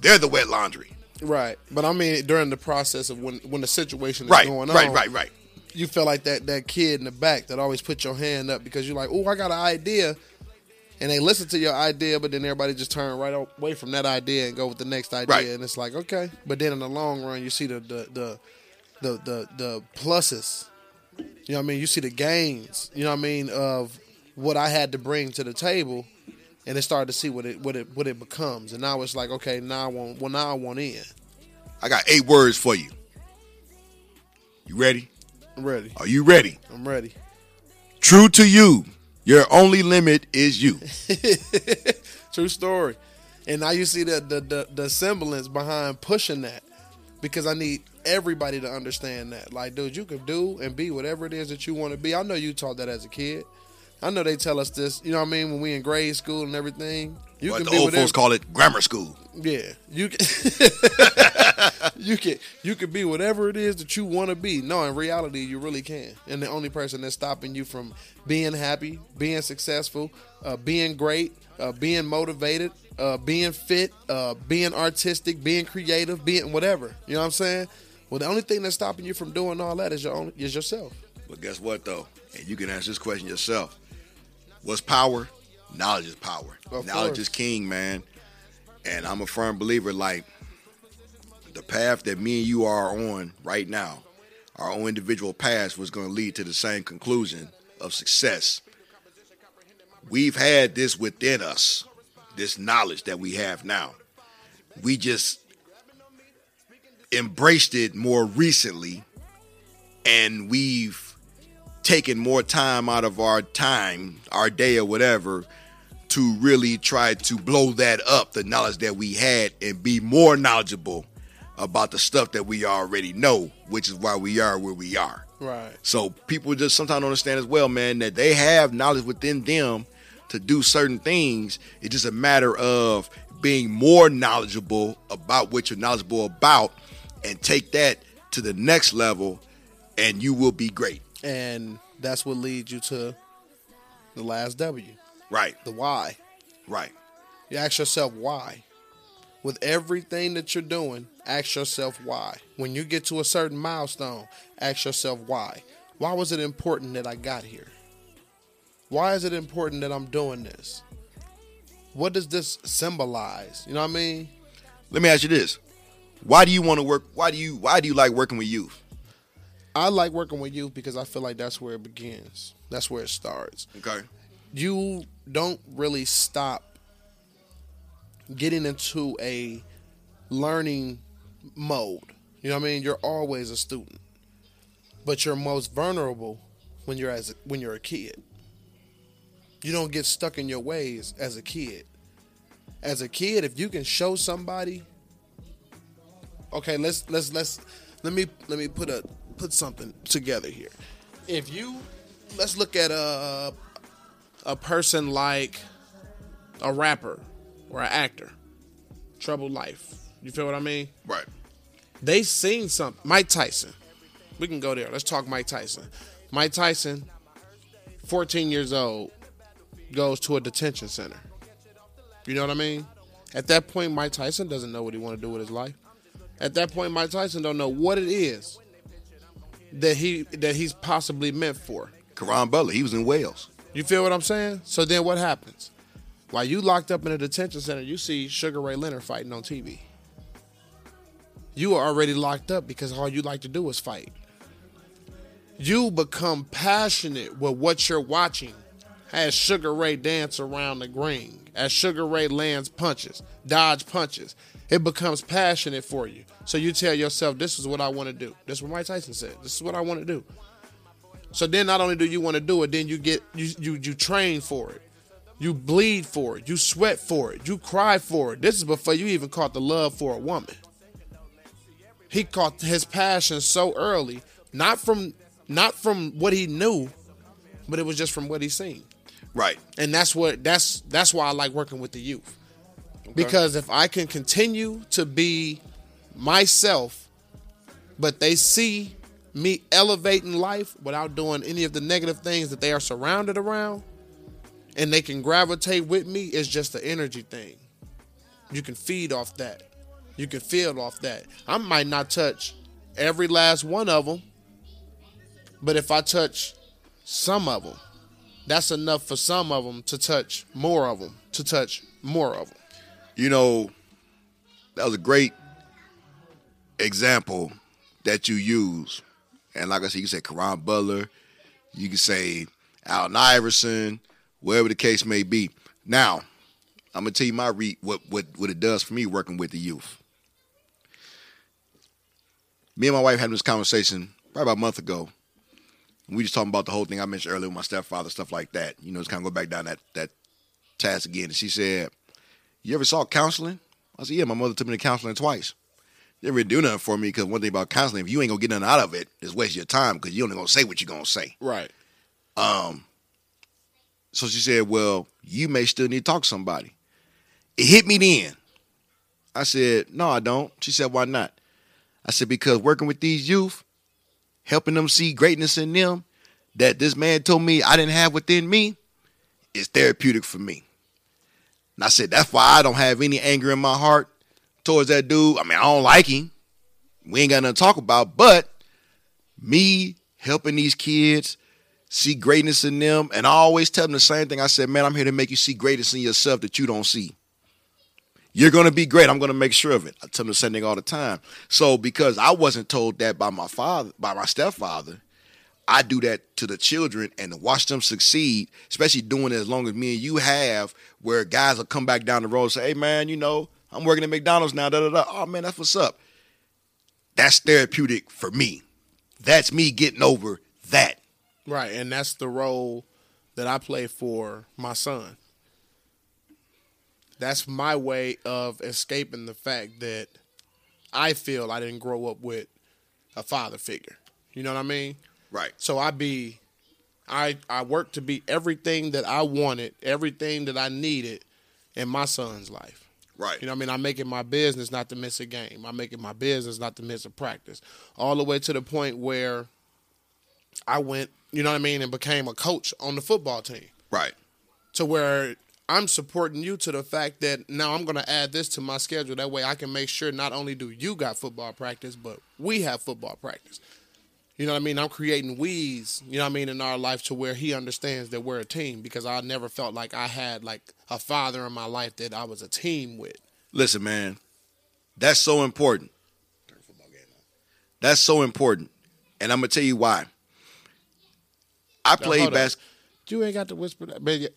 C: they're the wet laundry.
A: Right, but I mean during the process of when when the situation is
C: Right,
A: going on.
C: right, right, right.
A: You feel like that that kid in the back that always put your hand up because you're like, oh, I got an idea, and they listen to your idea, but then everybody just turn right away from that idea and go with the next idea,
C: Right.
A: and it's like okay, but then in the long run, you see the the the the the, the pluses. You know what I mean? You see the gains. You know what I mean of what I had to bring to the table. And it started to see what it what it what it becomes, and now it's like okay, now I want well now I want in.
C: I got eight words for you. You ready?
A: I'm ready.
C: Are you ready?
A: I'm ready.
C: True to you, your only limit is you.
A: True story. And now you see the, the the the semblance behind pushing that, because I need everybody to understand that. Like, dude, you can do and be whatever it is that you want to be. I know you taught that as a kid. I know they tell us this. You know what I mean? When we in grade school and everything, you
C: But
A: can
C: the
A: be
C: old
A: whatever.
C: folks call it grammar school.
A: Yeah, you can. you can you can be whatever it is that you want to be. No, in reality, you really can. And the only person that's stopping you from being happy, being successful, uh, being great, uh, being motivated, uh, being fit, uh, being artistic, being creative, being whatever. You know what I'm saying? Well, the only thing that's stopping you from doing all that is your own is yourself.
C: But guess what though? And you can ask this question yourself. What's power? Knowledge is power.
A: Of
C: Knowledge
A: course.
C: is king, man. And I'm a firm believer like the path that me and you are on right now, our own individual paths was going to lead to the same conclusion of success. We've had this within us. this knowledge that we have now. We just embraced it more recently and we've taken more time out of our time, our day or whatever, to really try to blow that up, the knowledge that we had, and be more knowledgeable about the stuff that we already know, which is why we are where we are.
A: Right.
C: So people just sometimes don't understand as well, man, that they have knowledge within them to do certain things. It's just a matter of being more knowledgeable about what you're knowledgeable about and take that to the next level and you will be great.
A: And that's what leads you to the last W,
C: Right.
A: the why.
C: Right.
A: You ask yourself why. With everything that you're doing, ask yourself why. When you get to a certain milestone, ask yourself why. Why was it important that I got here? Why is it important that I'm doing this? What does this symbolize? You know what I mean?
C: Let me ask you this. Why do you want to work why do you why do you like working with youth?
A: I like working with youth because I feel like that's where it begins. That's where it starts.
C: Okay.
A: you don't really stop getting into a learning mode. You know what I mean? You're always a student. But you're most vulnerable when you're as a, when you're a kid. You don't get stuck in your ways as a kid. As a kid, if you can show somebody Okay, let's let's let's let me let me put a put something together here. If you let's look at a a person like a rapper or an actor, troubled life. You feel what I mean?
C: Right.
A: They seen something. Mike Tyson. We can go there. Let's talk Mike Tyson. Mike Tyson, 14 years old, goes to a detention center. You know what I mean? At that point, Mike Tyson doesn't know what he want to do with his life. At that point, Mike Tyson don't know what it is that he that he's possibly meant for.
C: Caron Butler, he was in Wales.
A: You feel what I'm saying? So then what happens? While you locked up in a detention center, you see Sugar Ray Leonard fighting on TV. You are already locked up because all you like to do is fight. You become passionate with what you're watching as Sugar Ray dance around the ring, as Sugar Ray lands punches, dodge punches. It becomes passionate for you. So you tell yourself, this is what I want to do. This is what Mike Tyson said. This is what I want to do. So then not only do you want to do it, then you get you you you train for it. You bleed for it. You sweat for it. You cry for it. This is before you even caught the love for a woman. He caught his passion so early, not from not from what he knew, but it was just from what he seen.
C: Right.
A: And that's what that's that's why I like working with the youth. Because if I can continue to be myself, but they see me elevating life without doing any of the negative things that they are surrounded around, and they can gravitate with me, it's just the energy thing. You can feed off that. You can feed off that. I might not touch every last one of them, but if I touch some of them, that's enough for some of them to touch more of them, to touch more of them.
C: You know, that was a great example that you use. And like I said, you can say Caron Butler, you can say Allen Iverson, wherever the case may be. Now, I'm gonna tell you my re- what what what it does for me working with the youth. Me and my wife had this conversation probably about a month ago. We just talking about the whole thing I mentioned earlier with my stepfather, stuff like that. You know, just kind of go back down that that task again. And she said, "You ever saw counseling?" I said, "Yeah, my mother took me to counseling twice." They didn't really do nothing for me because one thing about counseling, if you ain't gonna get nothing out of it, it's waste your time because you only gonna say what you're gonna say.
A: Right. Um.
C: So she said, Well, you may still need to talk to somebody. It hit me then. I said, No, I don't. She said, Why not? I said, Because working with these youth, helping them see greatness in them that this man told me I didn't have within me is therapeutic for me. And I said, That's why I don't have any anger in my heart towards that dude. I mean, I don't like him. We ain't got nothing to talk about, but me helping these kids see greatness in them. And I always tell them the same thing. I said, man, I'm here to make you see greatness in yourself that you don't see. You're gonna be great. I'm gonna make sure of it. I tell them the same thing all the time. So because I wasn't told that by my father, by my stepfather, I do that to the children and watch them succeed, especially doing it as long as me and you have, where guys will come back down the road and say, "Hey man, you know, I'm working at McDonald's now." Da da da. Oh man, that's what's up. That's therapeutic for me. That's me getting over that.
A: Right, and that's the role that I play for my son. That's my way of escaping the fact that I feel I didn't grow up with a father figure. You know what I mean?
C: Right.
A: So I be I I work to be everything that I wanted, everything that I needed in my son's life.
C: Right.
A: You know what I mean? I make it my business not to miss a game. I make it my business not to miss a practice. All the way to the point where I went, you know what I mean, and became a coach on the football team.
C: Right.
A: To where I'm supporting you to the fact that now I'm going to add this to my schedule. That way I can make sure not only do you got football practice, but we have football practice. You know what I mean? I'm creating weeds, you know what I mean, in our life to where he understands that we're a team because I never felt like I had like a father in my life that I was a team with.
C: Listen, man, that's so important. That's so important, and I'm gonna tell you why. I
A: Now,
C: played basketball.
A: You ain't got to whisper that. Yeah,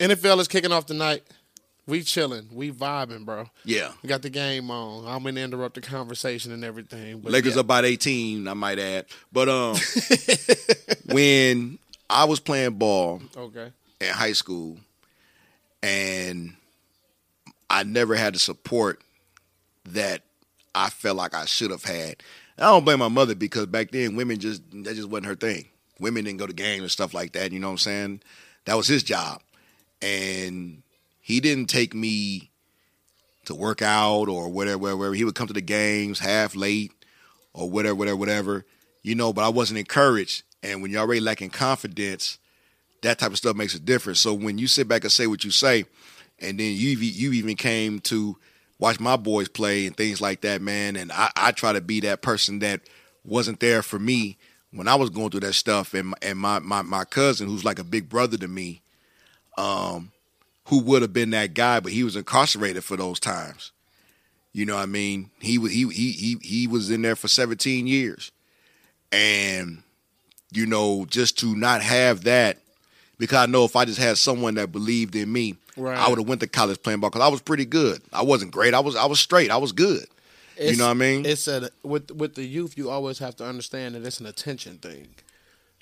A: NFL is kicking off tonight. We chilling. We vibing, bro.
C: Yeah,
A: We got the game on. I'm gonna interrupt the conversation and everything. But
C: Lakers
A: yeah.
C: up by 18, I might add. But um, when I was playing ball
A: Okay.
C: in high school, and I never had the support that I felt like I should have had. I don't blame my mother because back then women just that just wasn't her thing. Women didn't go to games and stuff like that. You know what I'm saying? That was his job, and he didn't take me to work out or whatever. Wherever he would come to the games half late or whatever, whatever, whatever. You know, but I wasn't encouraged. And when you're already lacking confidence, that type of stuff makes a difference. So when you sit back and say what you say, and then you you even came to watch my boys play and things like that, man. And I, I try to be that person that wasn't there for me when I was going through that stuff. And and my my my cousin, who's like a big brother to me, um, who would have been that guy, but he was incarcerated for those times. You know what I mean? He was he he he he was in there for 17 years. And you know, just to not have that because I know if I just had someone that believed in me,
A: Right.
C: I would have went to college playing ball because I was pretty good. I wasn't great. I was I was straight. I was good. you know what I mean?
A: It's a with with the youth. You always have to understand that it's an attention thing.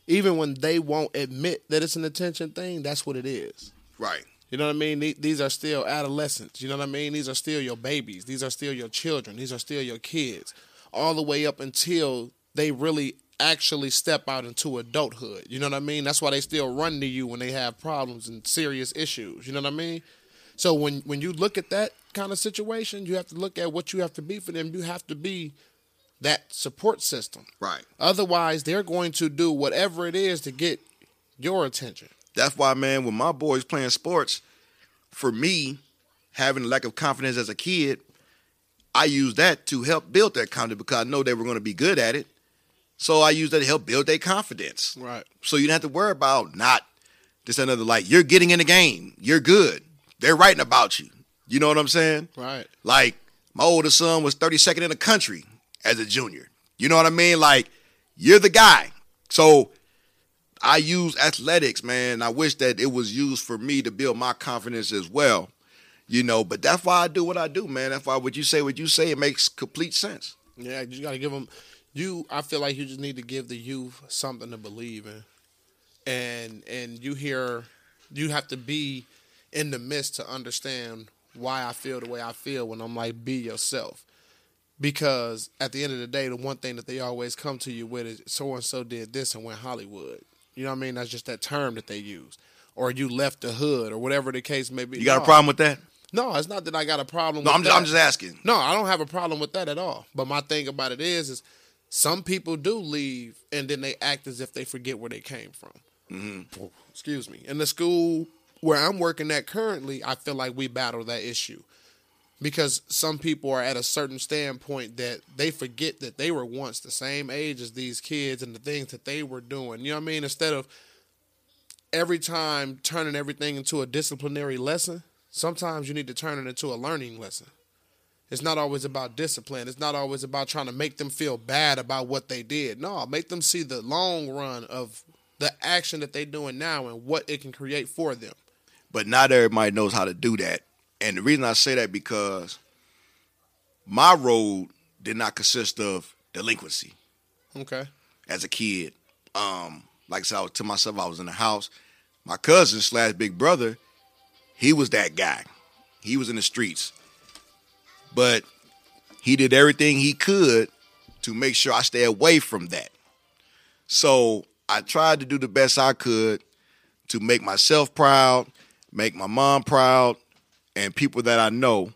A: Even when they won't admit that it's an attention thing, that's what it is.
C: right.
A: You know what I mean? These are still adolescents. You know what I mean? These are still your babies. These are still your children. These are still your kids. All the way up until they really actually step out into adulthood. You know what I mean? That's why they still run to you when they have problems and serious issues. You know what I mean? So when when you look at that kind of situation, you have to look at what you have to be for them. You have to be that support system.
C: Right.
A: Otherwise, they're going to do whatever it is to get your attention.
C: That's why, man, when my boys playing sports, for me, having a lack of confidence as a kid, I use that to help build that confidence because I know they were going to be good at it. So I use that to help build their confidence.
A: Right.
C: So you don't have to worry about not this another like you're getting in the game. You're good. They're writing about you. You know what I'm saying?
A: Right.
C: Like my oldest son was 32nd in the country as a junior. You know what I mean? Like you're the guy. So I use athletics, man. I wish that it was used for me to build my confidence as well. You know, but that's why I do what I do, man. That's why what you say, what you say, it makes complete sense.
A: Yeah, you got to give them. You, I feel like you just need to give the youth something to believe in, and and you hear, you have to be in the midst to understand why I feel the way I feel when I'm like, be yourself, because at the end of the day, the one thing that they always come to you with is so and so did this and went Hollywood. You know what I mean? That's just that term that they use, or you left the hood, or whatever the case may be.
C: You got
A: No.
C: a problem with that?
A: No, it's not that I got a problem.
C: No,
A: with
C: I'm just, I'm just asking.
A: No, I don't have a problem with that at all. But my thing about it is, is some people do leave and then they act as if they forget where they came from. Mm-hmm. Excuse me. In the school where I'm working at currently, I feel like we battle that issue because some people are at a certain standpoint that they forget that they were once the same age as these kids and the things that they were doing. You know what I mean? Instead of every time turning everything into a disciplinary lesson, sometimes you need to turn it into a learning lesson. It's not always about discipline. It's not always about trying to make them feel bad about what they did. No, make them see the long run of the action that they're doing now and what it can create for them.
C: But not everybody knows how to do that. And the reason I say that because my road did not consist of delinquency
A: Okay.
C: as a kid. Um, like I said, I was, to myself, I was in the house. My cousin slash big brother, he was that guy. He was in the streets. But he did everything he could to make sure I stay away from that. So I tried to do the best I could to make myself proud, make my mom proud, and people that I know.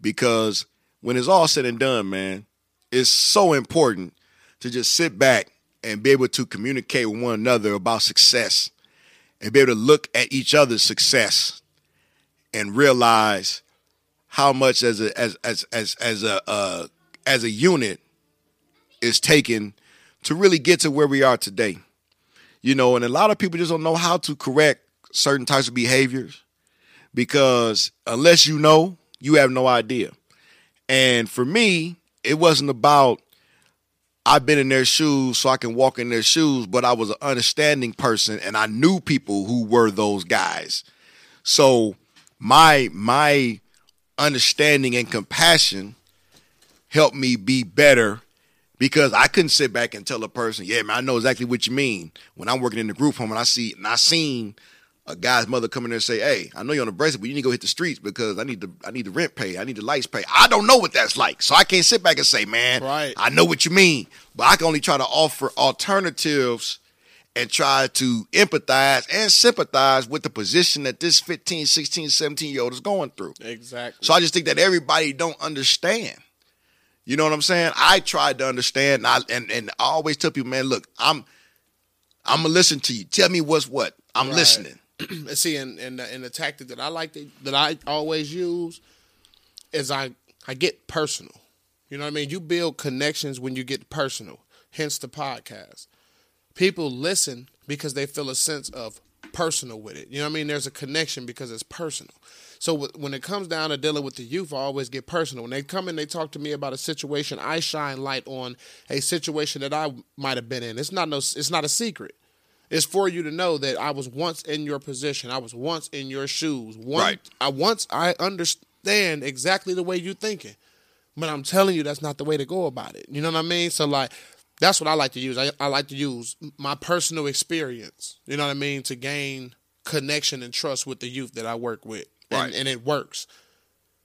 C: Because when it's all said and done, man, it's so important to just sit back and be able to communicate with one another about success and be able to look at each other's success and realize how much as a as as as as a uh, as a unit is taken to really get to where we are today. You know, and a lot of people just don't know how to correct certain types of behaviors because unless you know, you have no idea. And for me, it wasn't about I've been in their shoes so I can walk in their shoes, but I was an understanding person and I knew people who were those guys. So my my understanding and compassion helped me be better because I couldn't sit back and tell a person, yeah, man, I know exactly what you mean. When I'm working in the group home and I see and I seen a guy's mother come in there and say, Hey, I know you're on a bracelet, but you need to go hit the streets because I need the I need the rent pay, I need the lights pay. I don't know what that's like. So I can't sit back and say, Man,
A: Right.
C: I know what you mean. But I can only try to offer alternatives and try to empathize and sympathize with the position that this 15, 16, 17 year old is going through.
A: Exactly.
C: So I just think that everybody don't understand. You know what I'm saying? I tried to understand, and I, and, and I always tell people, man, look, I'm I'm gonna listen to you. Tell me what's what. I'm
A: Right.
C: listening.
A: see, and and the, and the tactic that I like to, that I always use is I I get personal. You know what I mean? You build connections when you get personal. Hence the podcast. People listen because they feel a sense of personal with it. You know what I mean? There's a connection because it's personal. So wh- when it comes down to dealing with the youth, I always get personal. When they come and they talk to me about a situation, I shine light on a situation that I might have been in. It's not no, it's not a secret. It's for you to know that I was once in your position. I was once in your shoes. Once,
C: Right.
A: I once I understand exactly the way you're thinking, but I'm telling you that's not the way to go about it. You know what I mean? So like, that's what I like to use. I, I like to use my personal experience. You know what I mean to gain connection and trust with the youth that I work with, and, and it works.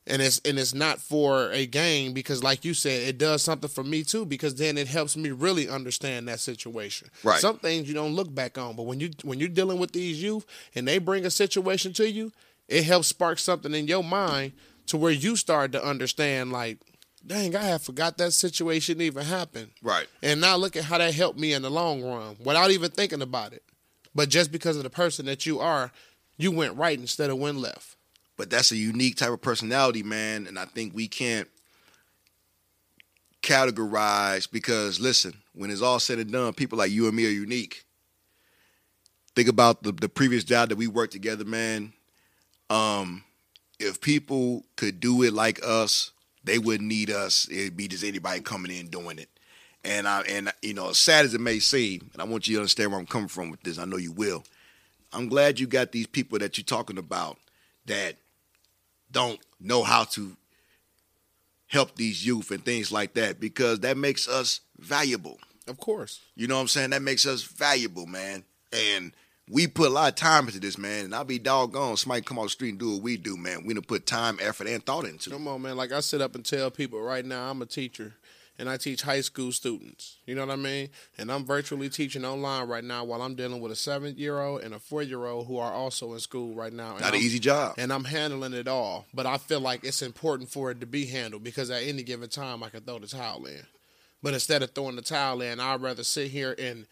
A: And it's and it's not for a game because, like you said, it does something for me too. Because then it helps me really understand that situation.
C: Right.
A: Some things you don't look back on, but when you when you're dealing with these youth and they bring a situation to you, it helps spark something in your mind to where you start to understand. Like, dang, I had forgot that situation even happened.
C: Right.
A: And now look at how that helped me in the long run without even thinking about it. But just because of the person that you are, you went right instead of went left.
C: But that's a unique type of personality, man. And I think we can't categorize because listen, when it's all said and done, people like you and me are unique. Think about the, the previous job that we worked together, man. Um, if people could do it like us, they wouldn't need us. It'd be just anybody coming in doing it. And I and you know, as sad as it may seem, and I want you to understand where I'm coming from with this. I know you will. I'm glad you got these people that you're talking about that don't know how to help these youth and things like that because that makes us valuable.
A: Of course.
C: You know what I'm saying? That makes us valuable, man. And we put a lot of time into this, man. And I'll be doggone. Somebody come on the street and do what we do, man. We done put time, effort, and thought into it.
A: Come on, man. Like I sit up and tell people right now, I'm a teacher and I teach high school students. You know what I mean? And I'm virtually teaching online right now while I'm dealing with a seven year old and a four year old who are also in school right now. And
C: Not an
A: I'm-
C: easy job.
A: And I'm handling it all. But I feel like it's important for it to be handled because at any given time I can throw the towel in. But instead of throwing the towel in, I'd rather sit here and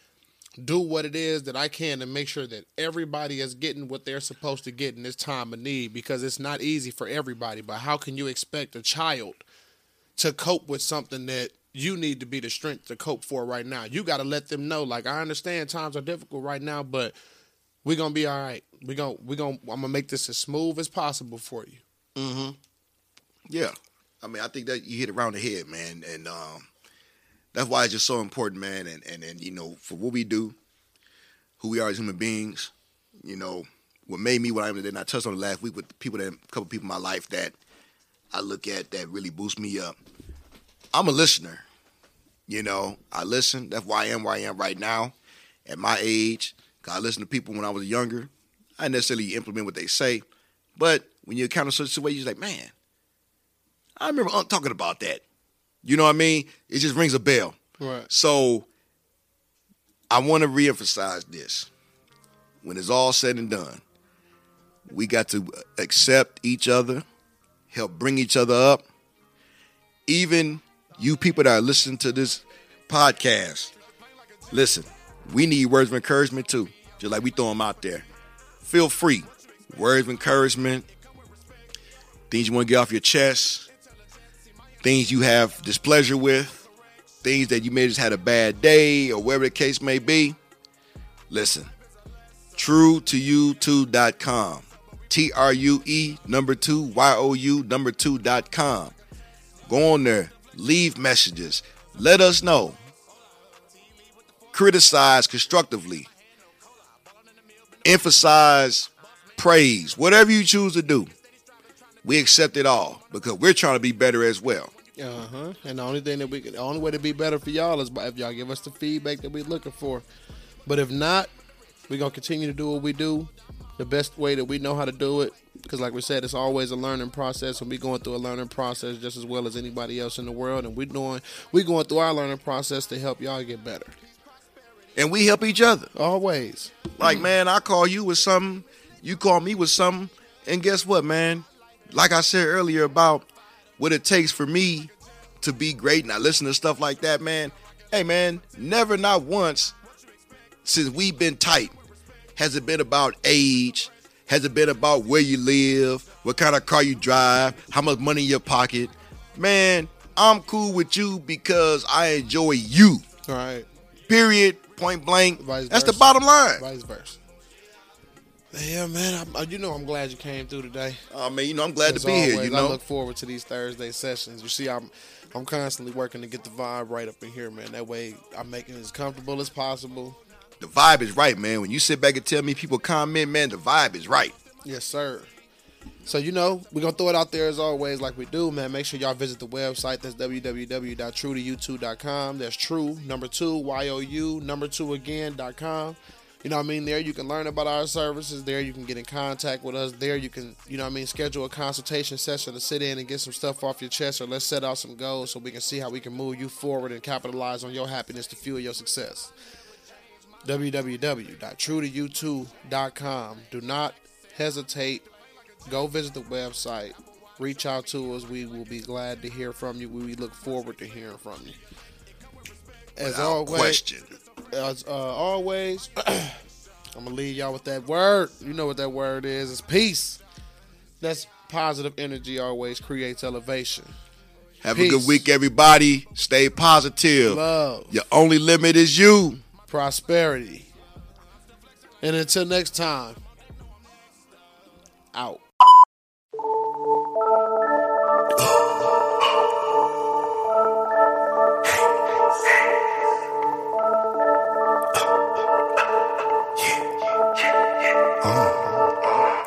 A: do what it is that I can to make sure that everybody is getting what they're supposed to get in this time of need because it's not easy for everybody. But how can you expect a child to cope with something that you need to be the strength to cope for right now? You got to let them know. Like I understand times are difficult right now, but we're gonna be all right. We're gonna we're gonna I'm gonna make this as smooth as possible for you. Mhm.
C: Yeah, I mean, I think that you hit it around the head, man, and um, that's why it's just so important, man. And and and you know, for what we do, who we are as human beings, you know, what made me what I am today. And I touched on it last week with the people that a couple people in my life that I look at that really boost me up. I'm a listener. You know, I listen. That's why I am where I am right now, at my age. 'Cause I listened to people when I was younger. I didn't necessarily implement what they say, but when you encounter such situations, you're like, man, I remember Unc talking about that. You know what I mean? It just rings a bell.
A: Right.
C: So I want to reemphasize this. When it's all said and done, we got to accept each other, help bring each other up. Even you people that are listening to this podcast, listen, we need words of encouragement too, just like we throw them out there. Feel free. Words of encouragement, things you want to get off your chest, things you have displeasure with, things that you may just had a bad day or whatever the case may be. Listen, true to you 2.com. T R U E number two, Y O U number two dot com. Go on there, leave messages, let us know. Criticize constructively, emphasize praise, whatever you choose to do. We accept it all because we're trying to be better as well.
A: Uh huh. And the only thing that we can, the only way to be better for y'all is if y'all give us the feedback that we're looking for. But if not, we're gonna continue to do what we do, the best way that we know how to do it. Because like we said, it's always a learning process, and we're going through a learning process just as well as anybody else in the world. And we're doing, we're going through our learning process to help y'all get better.
C: And we help each other.
A: Always.
C: Like, man, I call you with something, you call me with something, and guess what, man? Like I said earlier about what it takes for me to be great, and I listen to stuff like that, man. Hey, man, never, not once since we've been tight has it been about age, has it been about where you live, what kind of car you drive, how much money in your pocket. Man, I'm cool with you because I enjoy you.
A: All right.
C: Period. Point blank.
A: Vice
C: That's the bottom line.
A: Vice versa. Yeah, man. I, uh, you know, I'm glad you came through today.
C: I mean, you know, I'm glad
A: As
C: to be here.
A: always,
C: You
A: I look forward to these Thursday sessions. You see, I'm I'm constantly working to get the vibe right up in here, man. That way, I'm making it as comfortable as possible.
C: The vibe is right, man. When you sit back and tell me people comment, man, the vibe is right.
A: Yes, sir. So you know, we're gonna throw it out there as always, like we do, man. Make sure y'all visit the website. That's www.truetoyou2.com. That's true number two y o u number two again dot com. You know what I mean? There you can learn about our services. There you can get in contact with us. There you can, you know what I mean, schedule a consultation session to sit in and get some stuff off your chest or let's set out some goals so we can see how we can move you forward and capitalize on your happiness to fuel your success. www.truetoyou2.com. Do not hesitate. Go visit the website. Reach out to us. We will be glad to hear from you. We look forward to hearing from you. As
C: Without
A: always,
C: question.
A: as uh, always, I'm gonna leave y'all with that word. You know what that word is? It's peace. That's positive energy. Always creates elevation.
C: Have a good week, everybody. Stay positive.
A: Love,
C: Your only limit is you.
A: Prosperity, and until next time, out.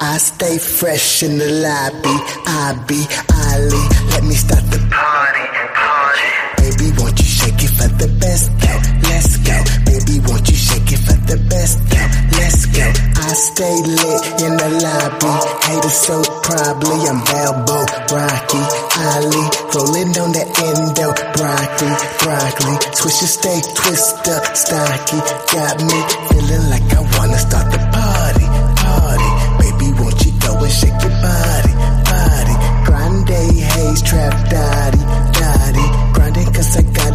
D: I stay fresh in the lobby. I be Ali. Let me start the party. party. Baby, won't shake it for the best? Go, let's go. Baby, won't you shake it for the best? Go, let's go. I stay lit in the lobby. Haters so probably I'm Balbo, Rocky, Ali. Rolling on the endo, broccoli, broccoli. Swisher stay twister, stocky. Got me feeling like I wanna start the party, party. Baby, won't you go and shake your body, body? Grande haze, trap daddy.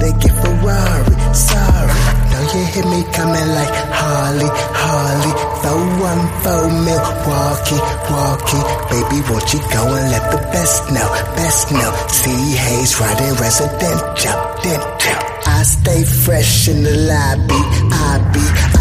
D: Gotta get Ferrari, sorry. Know you hear me coming like Harley, Harley. Four one Milwaukee, walkie. Walkie. Baby, won't you go and let the best know, best know. See haze riding residential, dental. I stay fresh in the lobby. I be